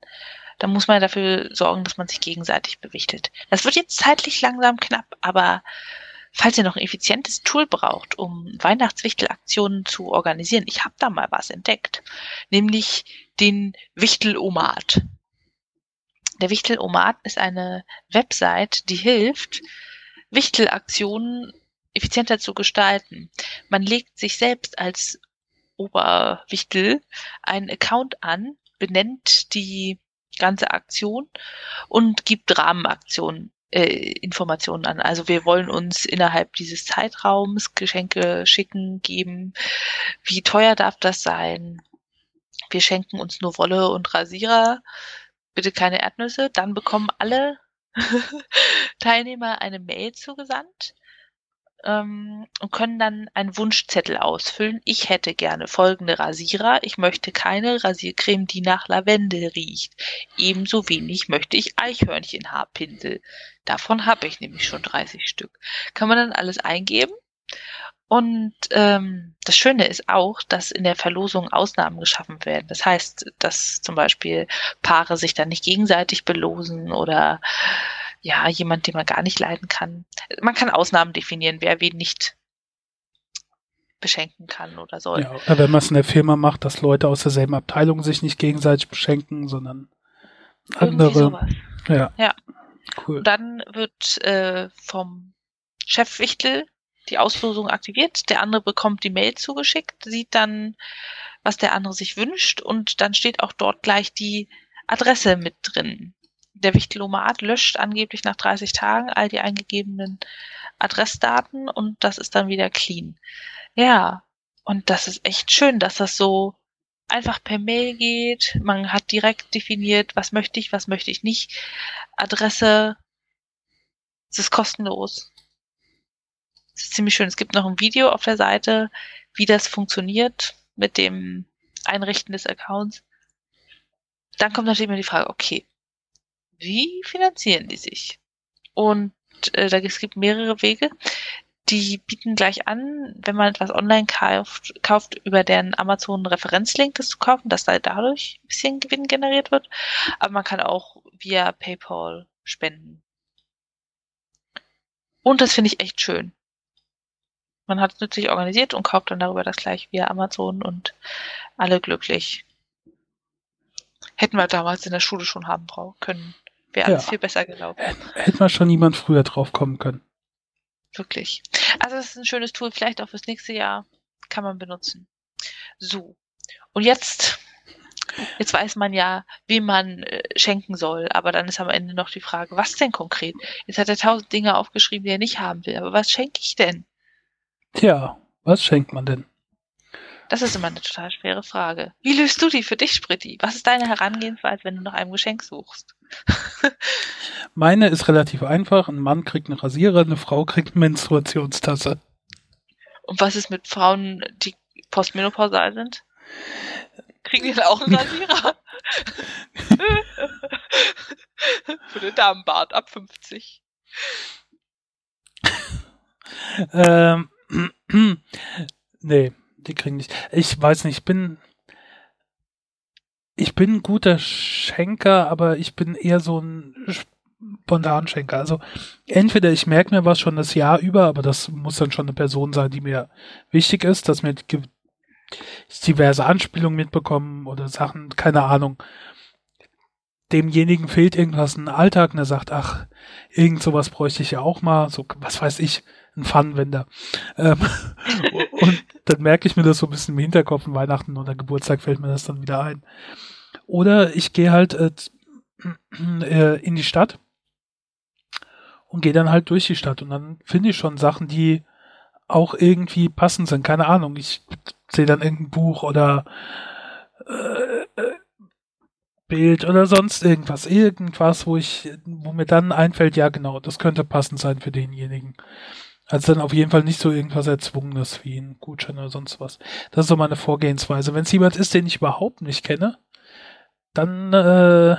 dann muss man dafür sorgen, dass man sich gegenseitig bewichtelt. Das wird jetzt zeitlich langsam knapp, aber falls ihr noch ein effizientes Tool braucht, um Weihnachtswichtelaktionen zu organisieren, ich habe da mal was entdeckt, nämlich den Wichtelomat. Der Wichtelomat ist eine Website, die hilft, Wichtelaktionen effizienter zu gestalten. Man legt sich selbst als Oberwichtel einen Account an, benennt die ganze Aktion und gibt Rahmenaktionen äh, Informationen an. Also wir wollen uns innerhalb dieses Zeitraums Geschenke schicken, geben. Wie teuer darf das sein? Wir schenken uns nur Wolle und Rasierer bitte keine Erdnüsse. Dann bekommen alle Teilnehmer eine Mail zugesandt ähm, und können dann einen Wunschzettel ausfüllen. Ich hätte gerne folgende Rasierer. Ich möchte keine Rasiercreme, die nach Lavendel riecht. Ebenso wenig möchte ich Eichhörnchenhaarpinsel. Davon habe ich nämlich schon 30 Stück. Kann man dann alles eingeben und ähm, das Schöne ist auch, dass in der Verlosung Ausnahmen geschaffen werden. Das heißt, dass zum Beispiel Paare sich dann nicht gegenseitig belosen oder ja, jemand, den man gar nicht leiden kann. Man kann Ausnahmen definieren, wer wen nicht beschenken kann oder soll. Ja, wenn man es in der Firma macht, dass Leute aus derselben Abteilung sich nicht gegenseitig beschenken, sondern andere. Ja. ja. Cool. Und dann wird äh, vom Chefwichtel die Auslosung aktiviert, der andere bekommt die Mail zugeschickt, sieht dann, was der andere sich wünscht und dann steht auch dort gleich die Adresse mit drin. Der Wichtelomat löscht angeblich nach 30 Tagen all die eingegebenen Adressdaten und das ist dann wieder clean. Ja, und das ist echt schön, dass das so einfach per Mail geht. Man hat direkt definiert, was möchte ich, was möchte ich nicht. Adresse, es ist kostenlos. Das ist ziemlich schön. Es gibt noch ein Video auf der Seite, wie das funktioniert mit dem Einrichten des Accounts. Dann kommt natürlich immer die Frage, okay, wie finanzieren die sich? Und äh, da es gibt mehrere Wege. die bieten gleich an, wenn man etwas online kauft, kauft über deren Amazon-Referenzlink das zu kaufen, dass da dadurch ein bisschen Gewinn generiert wird. Aber man kann auch via PayPal spenden. Und das finde ich echt schön. Man hat es nützlich organisiert und kauft dann darüber das gleich via Amazon und alle glücklich. Hätten wir damals in der Schule schon haben können. Wäre alles ja. viel besser gelaufen. Hätte man schon niemand früher drauf kommen können. Wirklich. Also es ist ein schönes Tool, vielleicht auch fürs nächste Jahr kann man benutzen. So. Und jetzt, jetzt weiß man ja, wie man äh, schenken soll, aber dann ist am Ende noch die Frage, was denn konkret? Jetzt hat er tausend Dinge aufgeschrieben, die er nicht haben will, aber was schenke ich denn? Tja, was schenkt man denn? Das ist immer eine total schwere Frage. Wie löst du die für dich, Spritti? Was ist deine Herangehensweise, wenn du nach einem Geschenk suchst? Meine ist relativ einfach. Ein Mann kriegt einen Rasierer, eine Frau kriegt eine Menstruationstasse. Und was ist mit Frauen, die postmenopausal sind? Kriegen die dann auch einen Rasierer? Für den Damenbart ab 50. ähm, nee, die kriegen nicht. Ich weiß nicht, ich bin. Ich bin ein guter Schenker, aber ich bin eher so ein Spontanschenker. Also entweder ich merke mir was schon das Jahr über, aber das muss dann schon eine Person sein, die mir wichtig ist, dass mir diverse Anspielungen mitbekommen oder Sachen, keine Ahnung. Demjenigen fehlt irgendwas im Alltag und er sagt, ach, irgend sowas bräuchte ich ja auch mal, so, was weiß ich, ein Pfannenwender. Ähm, und dann merke ich mir das so ein bisschen im Hinterkopf, Weihnachten oder Geburtstag fällt mir das dann wieder ein. Oder ich gehe halt äh, äh, in die Stadt und gehe dann halt durch die Stadt und dann finde ich schon Sachen, die auch irgendwie passend sind. Keine Ahnung, ich sehe dann irgendein Buch oder äh, äh, Bild oder sonst irgendwas, irgendwas, wo ich, wo mir dann einfällt, ja genau, das könnte passend sein für denjenigen. Also dann auf jeden Fall nicht so irgendwas Erzwungenes wie ein Gutschein oder sonst was. Das ist so meine Vorgehensweise. Wenn es jemand ist, den ich überhaupt nicht kenne, dann äh,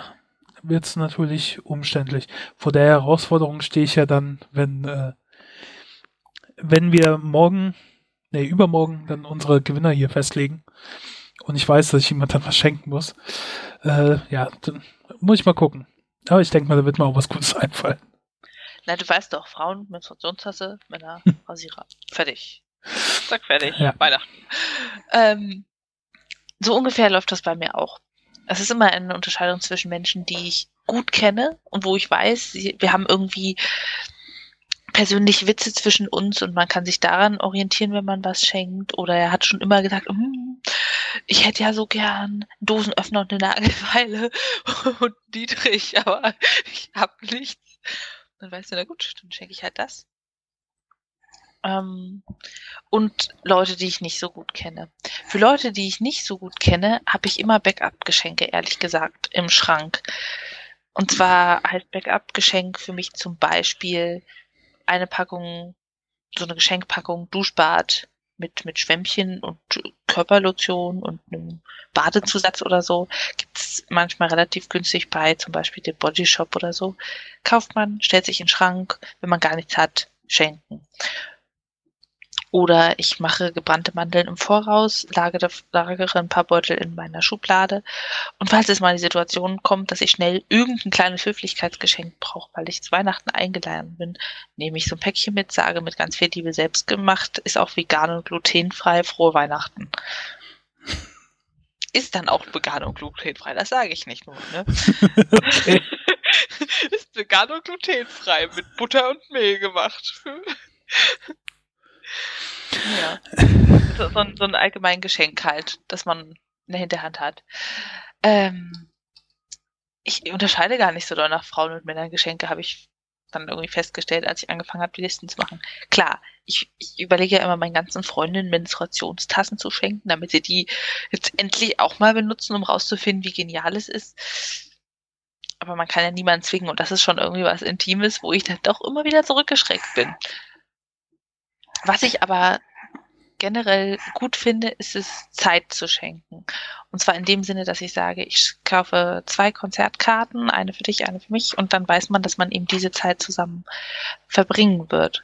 wird es natürlich umständlich. Vor der Herausforderung stehe ich ja dann, wenn, äh, wenn wir morgen, nee, übermorgen dann unsere Gewinner hier festlegen und ich weiß, dass ich jemand dann was schenken muss. Äh, ja, dann muss ich mal gucken. Aber ich denke mal, da wird mir auch was Gutes einfallen. Na, du weißt doch, Frauen, Menstruationstasse, Männer, Rasierer. fertig. Sag fertig. Ja. Weihnachten. Ähm, so ungefähr läuft das bei mir auch. Es ist immer eine Unterscheidung zwischen Menschen, die ich gut kenne und wo ich weiß, wir haben irgendwie persönliche Witze zwischen uns und man kann sich daran orientieren, wenn man was schenkt. Oder er hat schon immer gesagt, hm, ich hätte ja so gern einen Dosenöffner und eine Nagelfeile und Dietrich, aber ich habe nichts. Dann weißt du, na gut, dann schenke ich halt das. Ähm, und Leute, die ich nicht so gut kenne. Für Leute, die ich nicht so gut kenne, habe ich immer Backup-Geschenke, ehrlich gesagt, im Schrank. Und zwar heißt Backup-Geschenk für mich zum Beispiel eine Packung, so eine Geschenkpackung Duschbad mit, mit Schwämmchen und Körperlotion und einem Badezusatz oder so. Gibt's manchmal relativ günstig bei, zum Beispiel dem Body Shop oder so. Kauft man, stellt sich in den Schrank, wenn man gar nichts hat, schenken. Oder ich mache gebrannte Mandeln im Voraus, lagere, lagere ein paar Beutel in meiner Schublade. Und falls es mal die Situation kommt, dass ich schnell irgendein kleines Höflichkeitsgeschenk brauche, weil ich zu Weihnachten eingeladen bin, nehme ich so ein Päckchen mit, sage mit ganz viel Liebe selbst gemacht, ist auch vegan und glutenfrei, frohe Weihnachten. Ist dann auch vegan und glutenfrei, das sage ich nicht nur, ne? ist vegan und glutenfrei, mit Butter und Mehl gemacht. Ja. So, so, ein, so ein allgemein Geschenk halt, das man in der Hinterhand hat. Ähm, ich unterscheide gar nicht so doll nach Frauen und Männern Geschenke, habe ich dann irgendwie festgestellt, als ich angefangen habe, die Listen zu machen. Klar, ich, ich überlege ja immer meinen ganzen Freundinnen Menstruationstassen zu schenken, damit sie die jetzt endlich auch mal benutzen, um rauszufinden, wie genial es ist. Aber man kann ja niemanden zwingen und das ist schon irgendwie was Intimes, wo ich dann doch immer wieder zurückgeschreckt bin. Was ich aber generell gut finde, ist es, Zeit zu schenken. Und zwar in dem Sinne, dass ich sage, ich kaufe zwei Konzertkarten, eine für dich, eine für mich, und dann weiß man, dass man eben diese Zeit zusammen verbringen wird.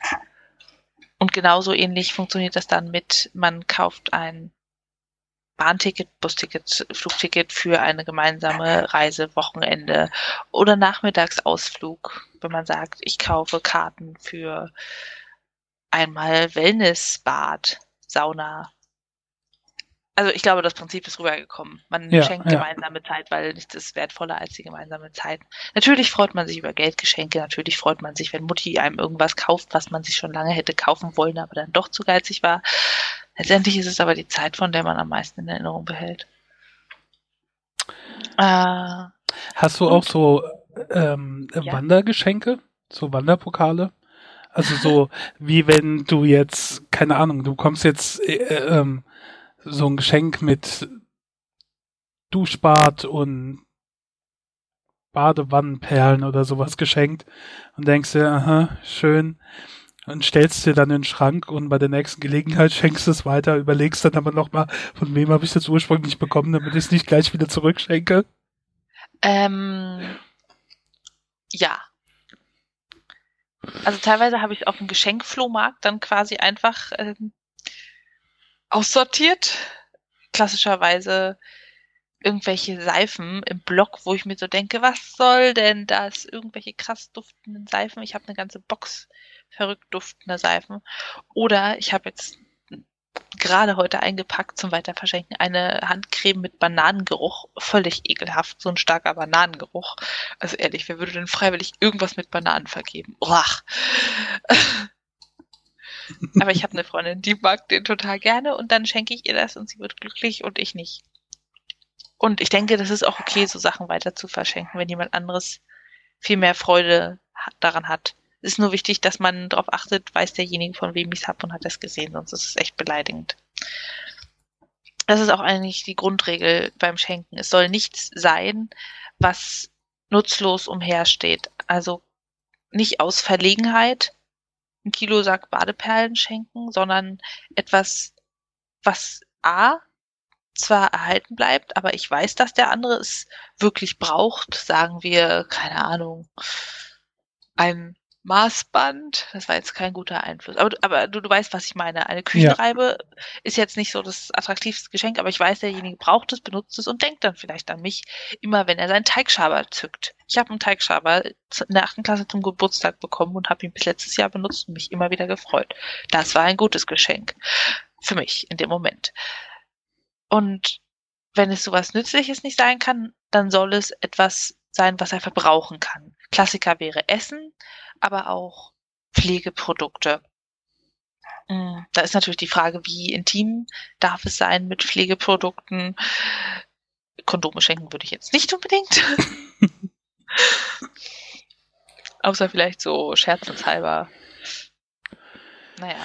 Und genauso ähnlich funktioniert das dann mit, man kauft ein Bahnticket, Busticket, Flugticket für eine gemeinsame Reise, Wochenende oder Nachmittagsausflug, wenn man sagt, ich kaufe Karten für einmal Wellnessbad, Sauna, also ich glaube, das Prinzip ist rübergekommen. Man ja, schenkt ja. gemeinsame Zeit, weil nichts ist wertvoller als die gemeinsame Zeit. Natürlich freut man sich über Geldgeschenke, natürlich freut man sich, wenn Mutti einem irgendwas kauft, was man sich schon lange hätte kaufen wollen, aber dann doch zu geizig war. Letztendlich ist es aber die Zeit, von der man am meisten in Erinnerung behält. Äh, Hast du auch so ähm, ja. Wandergeschenke? So Wanderpokale? Also so wie wenn du jetzt, keine Ahnung, du kommst jetzt äh, ähm, so ein Geschenk mit Duschbad und Badewannenperlen oder sowas geschenkt und denkst dir, aha, schön, und stellst dir dann in den Schrank und bei der nächsten Gelegenheit schenkst es weiter, überlegst dann aber nochmal, von wem habe ich das ursprünglich bekommen, damit ich es nicht gleich wieder zurückschenke? Ähm, ja. Also teilweise habe ich auf dem Geschenkflohmarkt dann quasi einfach ähm, aussortiert. Klassischerweise irgendwelche Seifen im Block, wo ich mir so denke, was soll denn das? Irgendwelche krass duftenden Seifen. Ich habe eine ganze Box verrückt duftender Seifen. Oder ich habe jetzt gerade heute eingepackt zum Weiterverschenken eine Handcreme mit Bananengeruch. Völlig ekelhaft, so ein starker Bananengeruch. Also ehrlich, wer würde denn freiwillig irgendwas mit Bananen vergeben? Uah. Aber ich habe eine Freundin, die mag den total gerne und dann schenke ich ihr das und sie wird glücklich und ich nicht. Und ich denke, das ist auch okay, so Sachen weiter zu verschenken, wenn jemand anderes viel mehr Freude daran hat. Ist nur wichtig, dass man darauf achtet, weiß derjenige, von wem ich es habe und hat es gesehen, sonst ist es echt beleidigend. Das ist auch eigentlich die Grundregel beim Schenken. Es soll nichts sein, was nutzlos umhersteht. Also nicht aus Verlegenheit, ein Kilo Sack Badeperlen schenken, sondern etwas, was A zwar erhalten bleibt, aber ich weiß, dass der andere es wirklich braucht, sagen wir, keine Ahnung, ein Maßband, das war jetzt kein guter Einfluss. Aber, aber du, du weißt, was ich meine. Eine Küchenreibe ja. ist jetzt nicht so das attraktivste Geschenk, aber ich weiß, derjenige braucht es, benutzt es und denkt dann vielleicht an mich, immer wenn er seinen Teigschaber zückt. Ich habe einen Teigschaber in der achten Klasse zum Geburtstag bekommen und habe ihn bis letztes Jahr benutzt und mich immer wieder gefreut. Das war ein gutes Geschenk. Für mich in dem Moment. Und wenn es sowas Nützliches nicht sein kann, dann soll es etwas sein, was er verbrauchen kann. Klassiker wäre Essen, aber auch Pflegeprodukte. Mm, da ist natürlich die Frage, wie intim darf es sein mit Pflegeprodukten. Kondome schenken würde ich jetzt nicht unbedingt. Außer vielleicht so scherzenshalber naja.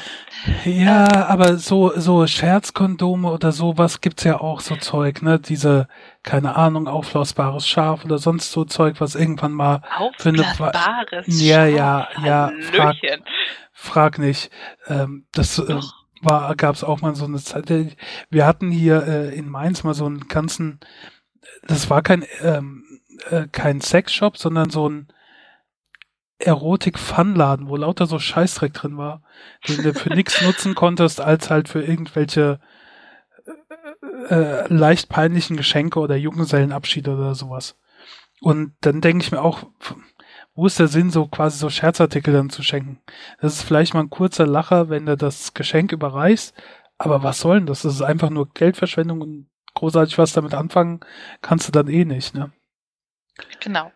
Ja, ähm, aber so, so Scherzkondome oder sowas gibt's ja auch so Zeug, ne? Diese, keine Ahnung, aufblasbares Schaf oder sonst so Zeug, was irgendwann mal für eine Ja, ja, ja. Frag, frag nicht. Ähm, das äh, war, gab's auch mal so eine Zeit. Wir hatten hier äh, in Mainz mal so einen ganzen, das war kein, ähm, äh, kein Sexshop, sondern so ein Erotik-Fun-Laden, wo lauter so Scheißdreck drin war, den du für nichts nutzen konntest, als halt für irgendwelche äh, leicht peinlichen Geschenke oder Junggesellenabschiede oder sowas. Und dann denke ich mir auch, wo ist der Sinn, so quasi so Scherzartikel dann zu schenken? Das ist vielleicht mal ein kurzer Lacher, wenn du das Geschenk überreichst, aber was soll denn das? Das ist einfach nur Geldverschwendung und großartig was damit anfangen kannst du dann eh nicht, ne? Genau.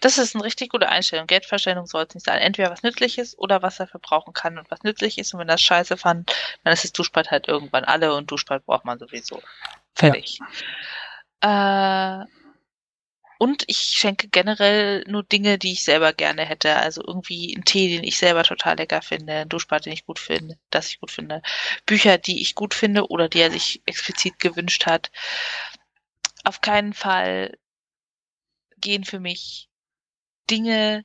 Das ist eine richtig gute Einstellung. Geldverschwendung soll es nicht sein. Entweder was Nützliches oder was er verbrauchen kann und was nützlich ist. Und wenn das scheiße fand, dann ist das Duschbad halt irgendwann alle und Duschbad braucht man sowieso. Fertig. Ja. Äh, und ich schenke generell nur Dinge, die ich selber gerne hätte. Also irgendwie einen Tee, den ich selber total lecker finde, ein Duschbad, den ich gut finde, das ich gut finde, Bücher, die ich gut finde oder die er sich explizit gewünscht hat. Auf keinen Fall gehen für mich Dinge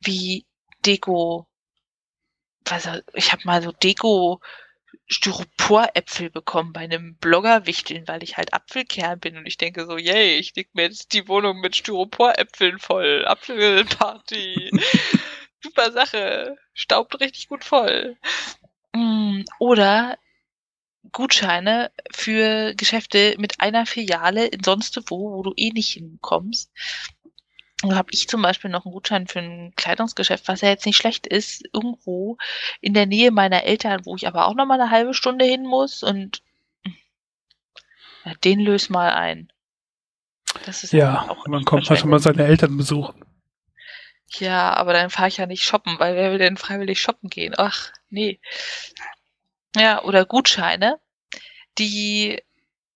wie Deko, also ich habe mal so Deko Styroporäpfel bekommen bei einem Bloggerwichteln, weil ich halt Apfelkern bin und ich denke so, yay, ich leg mir jetzt die Wohnung mit Styroporäpfeln voll, Apfelparty. super Sache. Staubt richtig gut voll. Mm, oder Gutscheine für Geschäfte mit einer Filiale in sonst wo, wo du eh nicht hinkommst. Da habe ich zum Beispiel noch einen Gutschein für ein Kleidungsgeschäft, was ja jetzt nicht schlecht ist, irgendwo in der Nähe meiner Eltern, wo ich aber auch noch mal eine halbe Stunde hin muss und ja, den löse mal ein. Das ist ja, auch man kommt mal schon mal seine Eltern besuchen. Ja, aber dann fahre ich ja nicht shoppen, weil wer will denn freiwillig shoppen gehen? Ach, nee. Ja, oder Gutscheine, die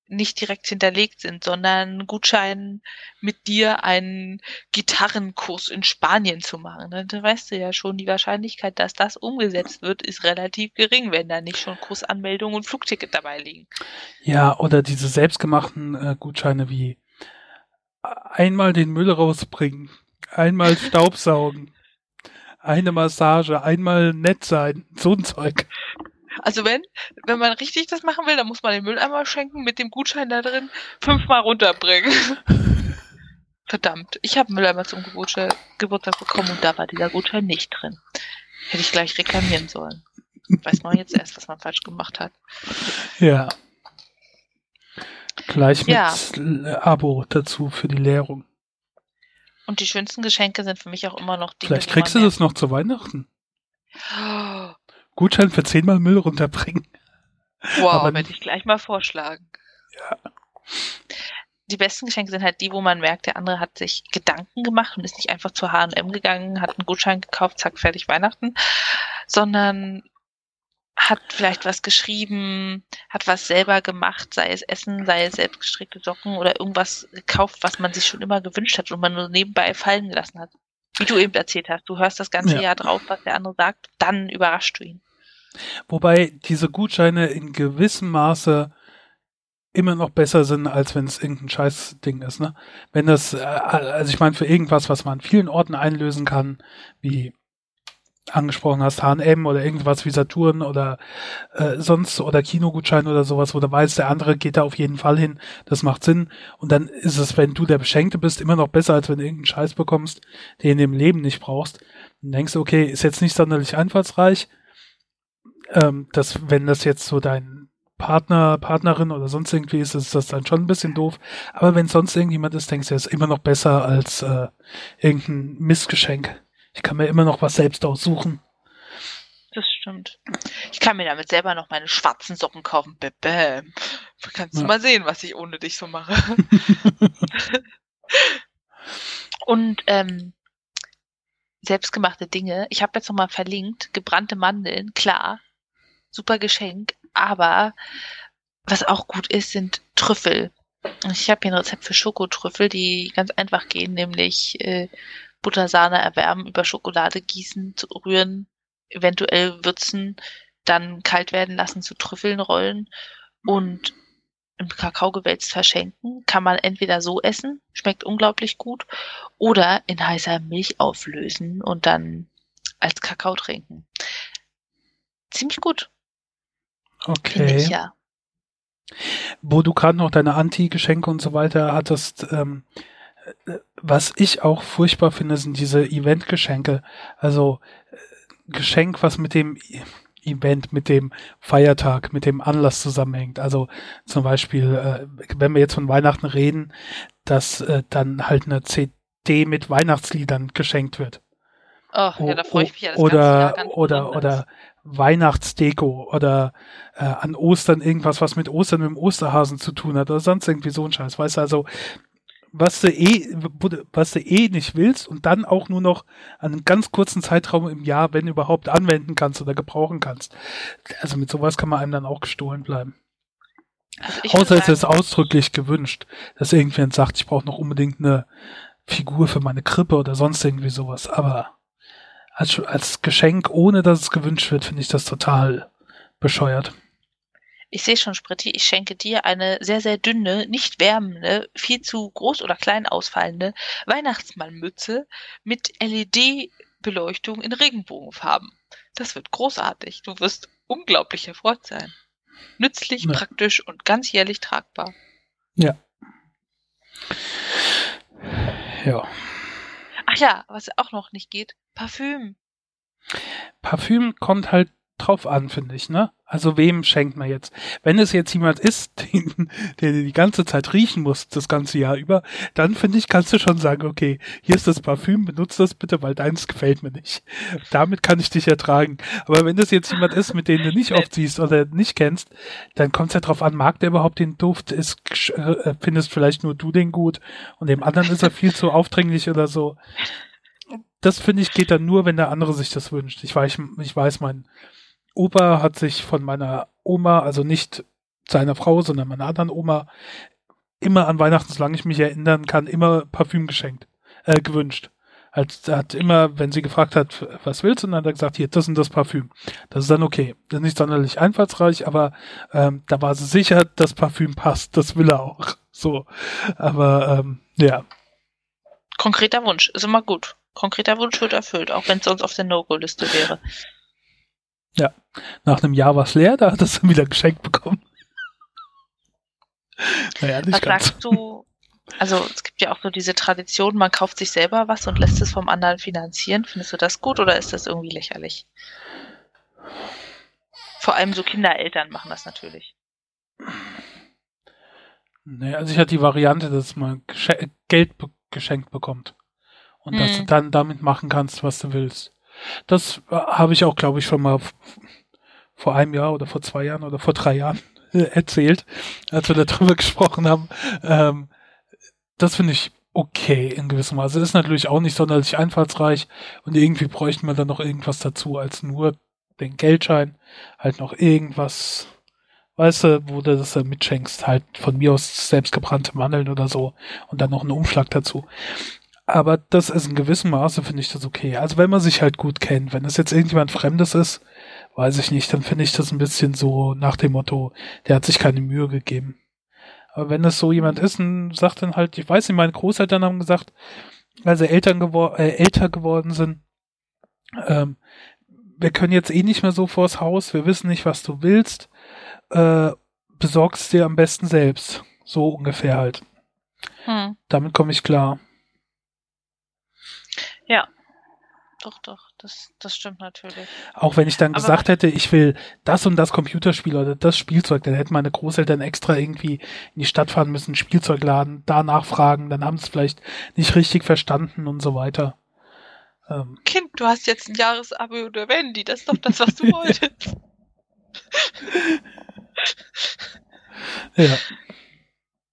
nicht direkt hinterlegt sind, sondern Gutschein mit dir einen Gitarrenkurs in Spanien zu machen. Ne? Da weißt du ja schon, die Wahrscheinlichkeit, dass das umgesetzt wird, ist relativ gering, wenn da nicht schon Kursanmeldung und Flugticket dabei liegen. Ja, oder diese selbstgemachten äh, Gutscheine wie einmal den Müll rausbringen, einmal Staubsaugen, eine Massage, einmal nett sein, so ein Zeug. Also wenn, wenn man richtig das machen will, dann muss man den Mülleimer schenken mit dem Gutschein da drin fünfmal runterbringen. Verdammt, ich habe Mülleimer zum Geburtstag, Geburtstag bekommen und da war dieser Gutschein nicht drin. Hätte ich gleich reklamieren sollen. Weiß man jetzt erst, was man falsch gemacht hat. Ja. Gleich mit ja. Abo dazu für die Lehrung. Und die schönsten Geschenke sind für mich auch immer noch die. Vielleicht kriegst du das noch zu Weihnachten. Oh, Gutschein für zehnmal Müll runterbringen. Wow, werde ich gleich mal vorschlagen. Ja. Die besten Geschenke sind halt die, wo man merkt, der andere hat sich Gedanken gemacht und ist nicht einfach zu H&M gegangen, hat einen Gutschein gekauft, zack, fertig Weihnachten, sondern hat vielleicht was geschrieben, hat was selber gemacht, sei es Essen, sei es selbstgestrickte Socken oder irgendwas gekauft, was man sich schon immer gewünscht hat und man nur nebenbei fallen gelassen hat. Wie du eben erzählt hast, du hörst das ganze ja. Jahr drauf, was der andere sagt, dann überrascht du ihn. Wobei diese Gutscheine in gewissem Maße immer noch besser sind, als wenn es irgendein Scheißding ist. Ne? Wenn das, äh, also ich meine, für irgendwas, was man an vielen Orten einlösen kann, wie angesprochen hast, H&M oder irgendwas wie Saturn oder äh, sonst oder Kinogutschein oder sowas, wo du weißt, der andere geht da auf jeden Fall hin, das macht Sinn. Und dann ist es, wenn du der Beschenkte bist, immer noch besser, als wenn du irgendeinen Scheiß bekommst, den du im Leben nicht brauchst. Dann denkst okay, ist jetzt nicht sonderlich einfallsreich, ähm, dass wenn das jetzt so dein Partner, Partnerin oder sonst irgendwie ist, ist das dann schon ein bisschen doof. Aber wenn sonst irgendjemand ist, denkst du, er ist immer noch besser als äh, irgendein Missgeschenk. Ich kann mir immer noch was selbst aussuchen. Das stimmt. Ich kann mir damit selber noch meine schwarzen Socken kaufen. Bäm. Kannst du ja. mal sehen, was ich ohne dich so mache. Und ähm, selbstgemachte Dinge. Ich habe jetzt nochmal verlinkt, gebrannte Mandeln, klar, super Geschenk, aber was auch gut ist, sind Trüffel. Ich habe hier ein Rezept für Schokotrüffel, die ganz einfach gehen, nämlich äh, Buttersahne erwärmen, über Schokolade gießen, rühren, eventuell würzen, dann kalt werden lassen, zu Trüffeln rollen und im Kakaogewälz verschenken. Kann man entweder so essen, schmeckt unglaublich gut, oder in heißer Milch auflösen und dann als Kakao trinken. Ziemlich gut. Okay. Ich, ja. Wo du gerade noch deine Anti-Geschenke und so weiter hattest, ähm, äh, was ich auch furchtbar finde, sind diese Event-Geschenke. Also äh, Geschenk, was mit dem Event, mit dem Feiertag, mit dem Anlass zusammenhängt. Also zum Beispiel, äh, wenn wir jetzt von Weihnachten reden, dass äh, dann halt eine CD mit Weihnachtsliedern geschenkt wird. Oh, ja, da freue ich mich ja das oder, ganze Jahr oder, oder Weihnachtsdeko oder äh, an Ostern irgendwas, was mit Ostern mit dem Osterhasen zu tun hat oder sonst irgendwie so ein Scheiß. Weißt du, also was du eh, was du eh nicht willst und dann auch nur noch an einem ganz kurzen Zeitraum im Jahr, wenn überhaupt, anwenden kannst oder gebrauchen kannst. Also mit sowas kann man einem dann auch gestohlen bleiben. Also Außer es ist ausdrücklich gewünscht, dass irgendjemand sagt, ich brauche noch unbedingt eine Figur für meine Krippe oder sonst irgendwie sowas. Aber als, als Geschenk, ohne dass es gewünscht wird, finde ich das total bescheuert. Ich sehe schon, Spritti, ich schenke dir eine sehr, sehr dünne, nicht wärmende, viel zu groß oder klein ausfallende Weihnachtsmannmütze mit LED-Beleuchtung in Regenbogenfarben. Das wird großartig. Du wirst unglaublich erfreut sein. Nützlich, ja. praktisch und ganz jährlich tragbar. Ja. Ja. Ach ja, was auch noch nicht geht, Parfüm. Parfüm kommt halt drauf an, finde ich, ne? Also wem schenkt man jetzt? Wenn es jetzt jemand ist, den, der die ganze Zeit riechen muss, das ganze Jahr über, dann finde ich, kannst du schon sagen, okay, hier ist das Parfüm, benutze das bitte, weil deins gefällt mir nicht. Damit kann ich dich ertragen. Aber wenn das jetzt jemand ist, mit dem du nicht oft siehst oder nicht kennst, dann kommt es ja drauf an, mag der überhaupt den Duft? Ist, äh, findest vielleicht nur du den gut und dem anderen ist er viel zu aufdringlich oder so. Das finde ich geht dann nur, wenn der andere sich das wünscht. Ich weiß, ich weiß, mein Opa hat sich von meiner Oma, also nicht seiner Frau, sondern meiner anderen Oma, immer an Weihnachten, solange ich mich erinnern kann, immer Parfüm geschenkt, äh, gewünscht. Als, er hat immer, wenn sie gefragt hat, was willst du, dann hat er gesagt, hier, das und das Parfüm. Das ist dann okay. Das ist nicht sonderlich einfallsreich, aber ähm, da war sie sicher, das Parfüm passt. Das will er auch. So. Aber ähm, ja. Konkreter Wunsch, ist immer gut. Konkreter Wunsch wird erfüllt, auch wenn es sonst auf der No-Go-Liste wäre. Ja, nach einem Jahr war es leer, da hat es dann wieder geschenkt bekommen. naja, nicht was ganz. sagst du, also es gibt ja auch so diese Tradition, man kauft sich selber was und lässt es vom anderen finanzieren. Findest du das gut oder ist das irgendwie lächerlich? Vor allem so Kindereltern machen das natürlich. Nee, also ich hatte die Variante, dass man Geld be geschenkt bekommt. Und hm. dass du hm. dann damit machen kannst, was du willst. Das äh, habe ich auch, glaube ich, schon mal vor einem Jahr oder vor zwei Jahren oder vor drei Jahren erzählt, als wir darüber gesprochen haben. Ähm, das finde ich okay in gewissem Maße. Das ist natürlich auch nicht sonderlich einfallsreich und irgendwie bräuchten wir dann noch irgendwas dazu als nur den Geldschein. Halt noch irgendwas, weißt du, wo du das dann mitschenkst. Halt von mir aus selbstgebrannte Mandeln oder so und dann noch einen Umschlag dazu. Aber das ist in gewissem Maße, finde ich das okay. Also wenn man sich halt gut kennt, wenn es jetzt irgendjemand Fremdes ist, weiß ich nicht, dann finde ich das ein bisschen so nach dem Motto, der hat sich keine Mühe gegeben. Aber wenn es so jemand ist und sagt dann halt, ich weiß nicht, meine Großeltern haben gesagt, als sie Eltern gewor äh, älter geworden sind, ähm, wir können jetzt eh nicht mehr so vors Haus, wir wissen nicht, was du willst, äh, besorgst dir am besten selbst. So ungefähr halt. Hm. Damit komme ich klar. Ja. Doch, doch, das, das stimmt natürlich. Auch wenn ich dann Aber gesagt hätte, ich will das und das Computerspiel oder das Spielzeug, dann hätten meine Großeltern extra irgendwie in die Stadt fahren müssen, Spielzeug laden, da nachfragen, dann haben sie es vielleicht nicht richtig verstanden und so weiter. Ähm. Kind, du hast jetzt ein Jahresabo oder Wendy, das ist doch das, was du wolltest. ja.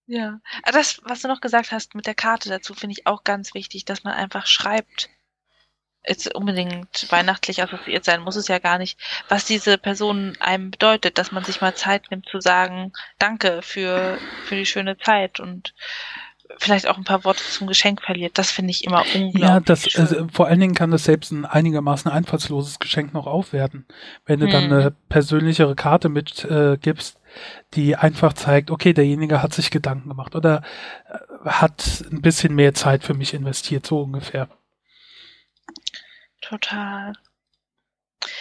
Ja, ah, das, was du noch gesagt hast mit der Karte dazu, finde ich auch ganz wichtig, dass man einfach schreibt. Jetzt unbedingt weihnachtlich assoziiert sein muss es ja gar nicht, was diese Person einem bedeutet, dass man sich mal Zeit nimmt zu sagen, danke für, für die schöne Zeit und vielleicht auch ein paar Worte zum Geschenk verliert. Das finde ich immer unglaublich. Ja, das, also, vor allen Dingen kann das selbst ein einigermaßen einfallsloses Geschenk noch aufwerten. Wenn du hm. dann eine persönlichere Karte mitgibst, äh, die einfach zeigt, okay, derjenige hat sich Gedanken gemacht oder äh, hat ein bisschen mehr Zeit für mich investiert, so ungefähr. Total.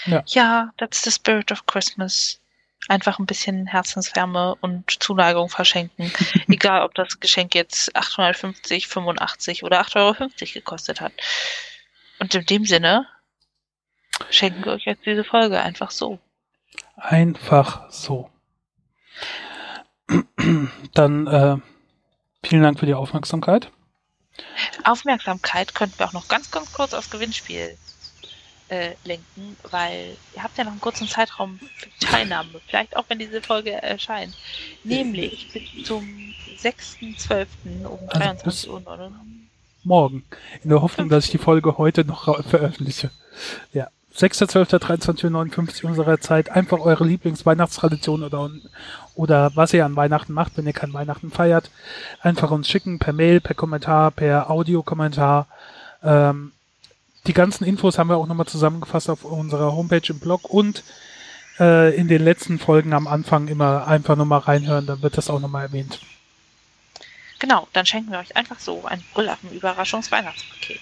Ja. ja, that's the spirit of Christmas. Einfach ein bisschen Herzenswärme und Zuneigung verschenken. Egal, ob das Geschenk jetzt 850, 85 oder 8,50 Euro gekostet hat. Und in dem Sinne schenken wir euch jetzt diese Folge einfach so. Einfach so. Dann äh, vielen Dank für die Aufmerksamkeit. Aufmerksamkeit könnten wir auch noch ganz, ganz kurz aufs Gewinnspiel äh, lenken, weil ihr habt ja noch einen kurzen Zeitraum für Teilnahme, vielleicht auch wenn diese Folge erscheint. Nämlich bis zum 6.12. um also 23 Uhr. Morgen. In der Hoffnung, dass ich die Folge heute noch veröffentliche. Ja. 6.12.23.59 Uhr unserer Zeit. Einfach eure Lieblingsweihnachtstradition oder, oder was ihr an Weihnachten macht, wenn ihr kein Weihnachten feiert. Einfach uns schicken per Mail, per Kommentar, per Audiokommentar. Ähm, die ganzen Infos haben wir auch nochmal zusammengefasst auf unserer Homepage im Blog und äh, in den letzten Folgen am Anfang immer einfach nochmal reinhören, dann wird das auch nochmal erwähnt. Genau, dann schenken wir euch einfach so ein Brüllaffen-Überraschungs-Weihnachtspaket.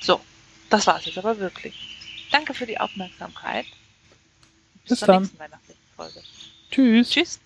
So, das war es jetzt aber wirklich. Danke für die Aufmerksamkeit. Bis, Bis dann. Tschüss. Tschüss.